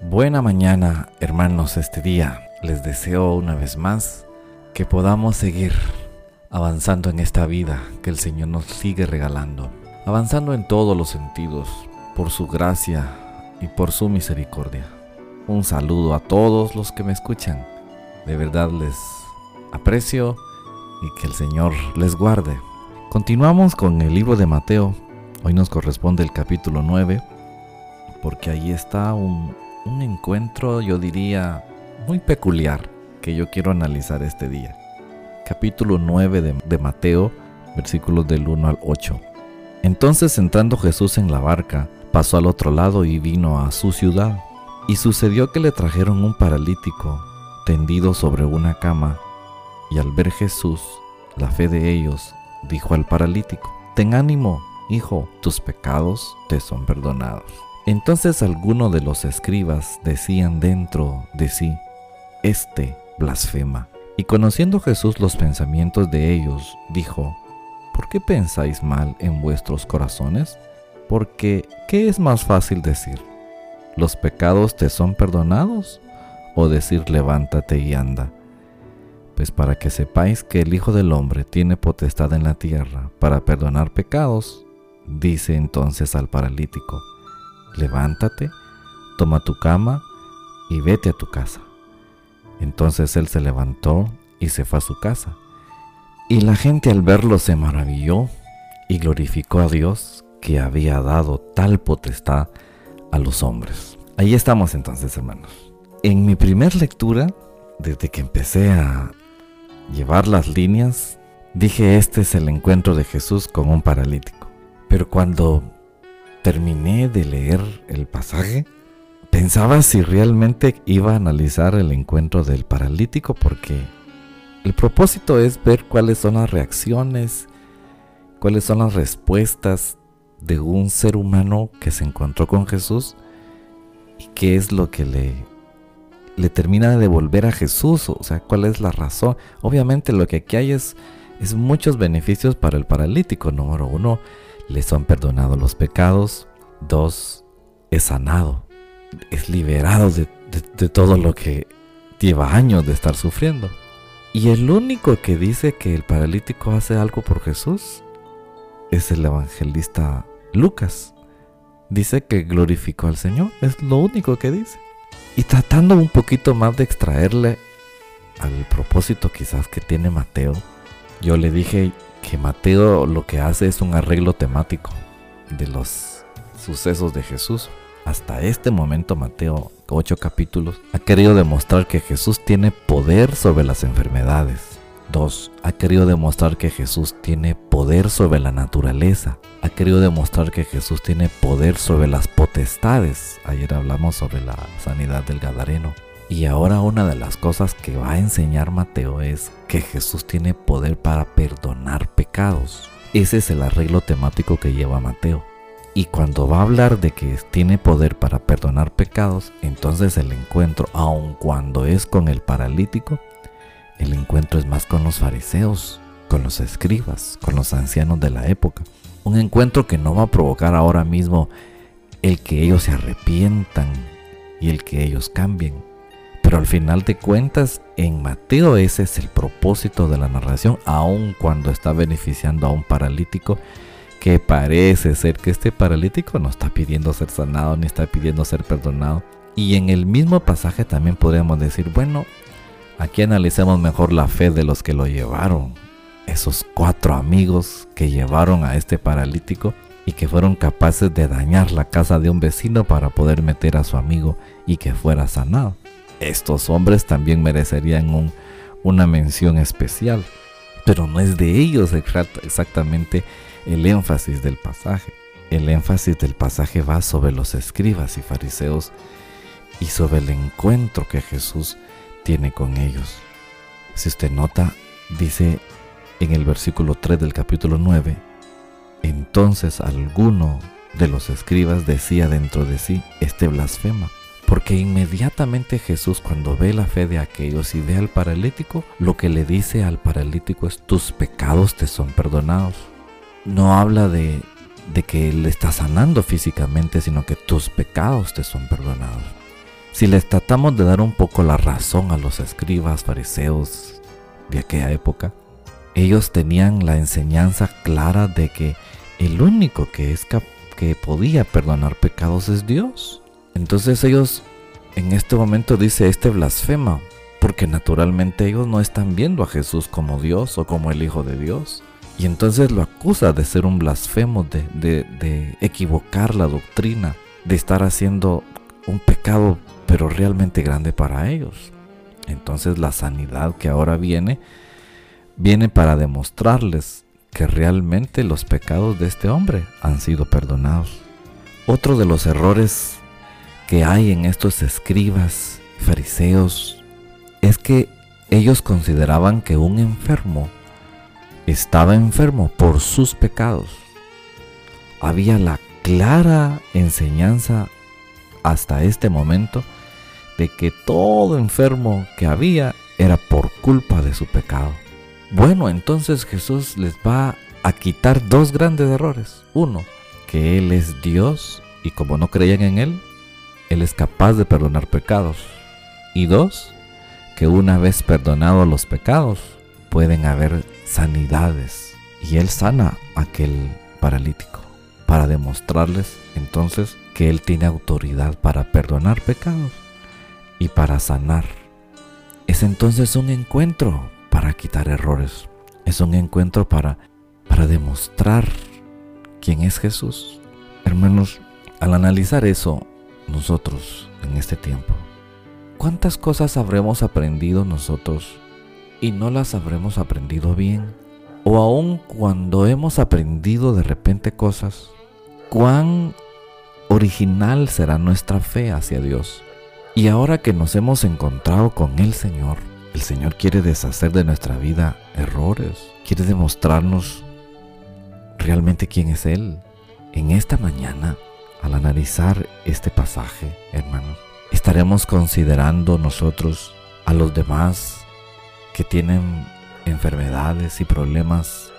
Buena mañana, hermanos, este día. Les deseo una vez más que podamos seguir avanzando en esta vida que el Señor nos sigue regalando. Avanzando en todos los sentidos, por su gracia y por su misericordia. Un saludo a todos los que me escuchan. De verdad les aprecio y que el Señor les guarde. Continuamos con el libro de Mateo. Hoy nos corresponde el capítulo 9 porque ahí está un, encuentro, yo diría, muy peculiar que yo quiero analizar este día. Capítulo 9 de, de Mateo, versículos del 1 al 8. Entonces entrando Jesús en la barca, pasó al otro lado y vino a su ciudad. Y sucedió que le trajeron un paralítico tendido sobre una cama, y al ver Jesús la fe de ellos, dijo al paralítico, Ten ánimo, hijo, tus pecados te son perdonados. Entonces algunos de los escribas decían dentro de sí, Este blasfema. Y conociendo Jesús los pensamientos de ellos, dijo, ¿por qué pensáis mal en vuestros corazones? Porque, ¿qué es más fácil decir? ¿Los pecados te son perdonados? ¿O decir levántate y anda? Pues para que sepáis que el Hijo del Hombre tiene potestad en la tierra para perdonar pecados, dice entonces al paralítico, levántate, toma tu cama y vete a tu casa. Entonces él se levantó y se fue a su casa. Y la gente al verlo se maravilló y glorificó a Dios que había dado tal potestad a los hombres. Ahí estamos entonces, hermanos. En mi primer lectura, desde que empecé a llevar las líneas, dije este es el encuentro de Jesús con un paralítico. Pero cuando terminé de leer el pasaje, pensaba si realmente iba a analizar el encuentro del paralítico porque el propósito es ver cuáles son las reacciones, cuáles son las respuestas de un ser humano que se encontró con Jesús y qué es lo que le, le termina de devolver a Jesús, o sea, cuál es la razón. Obviamente lo que aquí hay es, es muchos beneficios para el paralítico. Número uno, le son perdonados los pecados. Dos, es sanado, es liberado de, de todo lo que lleva años de estar sufriendo. Y el único que dice que el paralítico hace algo por Jesús es el evangelista Lucas. Dice que glorificó al Señor, es lo único que dice. Y tratando un poquito más de extraerle al propósito quizás que tiene Mateo, yo le dije que Mateo lo que hace es un arreglo temático de los sucesos de Jesús. Hasta este momento Mateo, ocho capítulos, ha querido demostrar que Jesús tiene poder sobre las enfermedades, 2. Ha querido demostrar que Jesús tiene poder sobre la naturaleza. Ha querido demostrar que Jesús tiene poder sobre las potestades. Ayer hablamos sobre la sanidad del Gadareno. Y ahora una de las cosas que va a enseñar Mateo es que Jesús tiene poder para perdonar pecados. Ese es el arreglo temático que lleva Mateo. Y cuando va a hablar de que tiene poder para perdonar pecados, entonces el encuentro, aun cuando es con el paralítico, el encuentro es más con los fariseos, con los escribas, con los ancianos de la época. Un encuentro que no va a provocar ahora mismo el que ellos se arrepientan y el que ellos cambien. Pero al final de cuentas, en Mateo ese es el propósito de la narración, aun cuando está beneficiando a un paralítico que parece ser que este paralítico no está pidiendo ser sanado ni está pidiendo ser perdonado. Y en el mismo pasaje también podríamos decir, bueno, Aquí analicemos mejor la fe de los que lo llevaron. Esos cuatro amigos que llevaron a este paralítico y que fueron capaces de dañar la casa de un vecino para poder meter a su amigo y que fuera sanado. Estos hombres también merecerían una mención especial, pero no es de ellos exactamente el énfasis del pasaje. El énfasis del pasaje va sobre los escribas y fariseos y sobre el encuentro que Jesús tiene con ellos. Si usted nota, dice en el versículo 3 del capítulo 9, entonces alguno de los escribas decía dentro de sí, este blasfema. Porque inmediatamente Jesús cuando ve la fe de aquellos y ve al paralítico, lo que le dice al paralítico es, tus pecados te son perdonados. No habla de, que él está sanando físicamente, sino que tus pecados te son perdonados. Si les tratamos de dar un poco la razón a los escribas fariseos de aquella época, ellos tenían la enseñanza clara de que el único que podía perdonar pecados es Dios. Entonces ellos en este momento dice este blasfema, porque naturalmente ellos no están viendo a Jesús como Dios o como el Hijo de Dios. Y entonces lo acusa de ser un blasfemo, de, de equivocar la doctrina, de estar haciendo un pecado pero realmente grande para ellos. Entonces la sanidad que ahora viene, viene para demostrarles que realmente los pecados de este hombre han sido perdonados. Otro de los errores que hay en estos escribas, fariseos, es que ellos consideraban que un enfermo estaba enfermo por sus pecados. Había la clara enseñanza hasta este momento de que todo enfermo que había era por culpa de su pecado. Bueno, entonces Jesús les va a quitar dos grandes errores. Uno, que Él es Dios y como no creían en Él, Él es capaz de perdonar pecados. Y dos, que una vez perdonados los pecados, pueden haber sanidades. Y Él sana a aquel paralítico para demostrarles entonces que Él tiene autoridad para perdonar pecados y para sanar. Es entonces un encuentro para quitar errores. Es un encuentro para, para demostrar quién es Jesús. Hermanos, al analizar eso, nosotros en este tiempo, ¿cuántas cosas habremos aprendido nosotros y no las habremos aprendido bien? O aun cuando hemos aprendido de repente cosas, ¿cuán original será nuestra fe hacia Dios? Y ahora que nos hemos encontrado con el Señor, el Señor quiere deshacer de nuestra vida errores, quiere demostrarnos realmente quién es Él. En esta mañana, al analizar este pasaje, hermanos, estaremos considerando nosotros a los demás que tienen enfermedades y problemas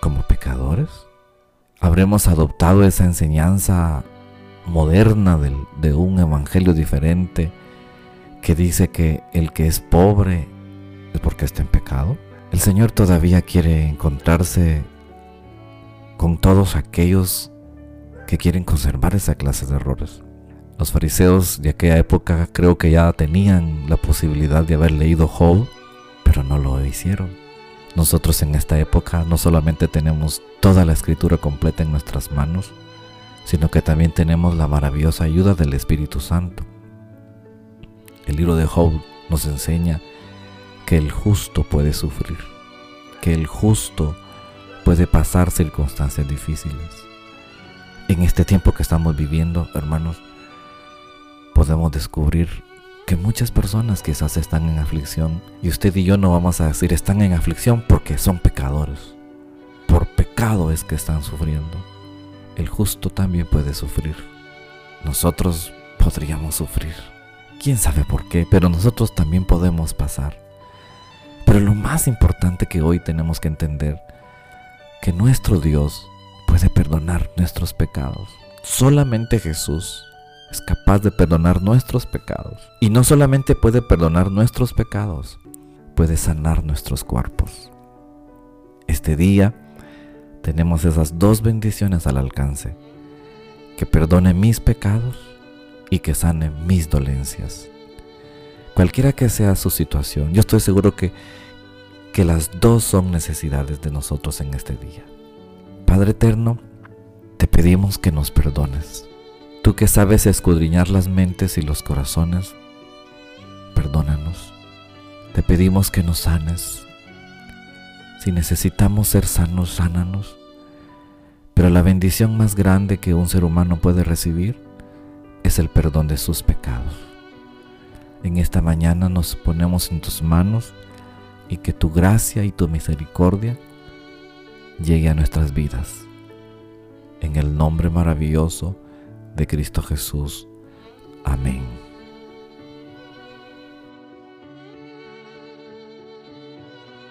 como pecadores. ¿Habremos adoptado esa enseñanza moderna de un evangelio diferente que dice que el que es pobre es porque está en pecado. El Señor todavía quiere encontrarse con todos aquellos que quieren conservar esa clase de errores. Los fariseos de aquella época creo que ya tenían la posibilidad de haber leído Job, pero no lo hicieron. Nosotros en esta época no solamente tenemos toda la escritura completa en nuestras manos, sino que también tenemos la maravillosa ayuda del Espíritu Santo. El libro de Job nos enseña que el justo puede sufrir, que el justo puede pasar circunstancias difíciles. En este tiempo que estamos viviendo, hermanos, podemos descubrir que muchas personas quizás están en aflicción y usted y yo no vamos a decir están en aflicción porque son pecadores. Por pecado es que están sufriendo el justo también puede sufrir. Nosotros podríamos sufrir. Quién sabe por qué, pero nosotros también podemos pasar. Pero lo más importante que hoy tenemos que entender, que nuestro Dios puede perdonar nuestros pecados. Solamente Jesús es capaz de perdonar nuestros pecados. Y no solamente puede perdonar nuestros pecados, puede sanar nuestros cuerpos. Este día tenemos esas dos bendiciones al alcance. Que perdone mis pecados y que sane mis dolencias. Cualquiera que sea su situación, yo estoy seguro que, que las dos son necesidades de nosotros en este día. Padre eterno, te pedimos que nos perdones. Tú que sabes escudriñar las mentes y los corazones, perdónanos. Te pedimos que nos sanes, si necesitamos ser sanos, sánanos. Pero la bendición más grande que un ser humano puede recibir es el perdón de sus pecados. En esta mañana nos ponemos en tus manos y que tu gracia y tu misericordia llegue a nuestras vidas. En el nombre maravilloso de Cristo Jesús. Amén.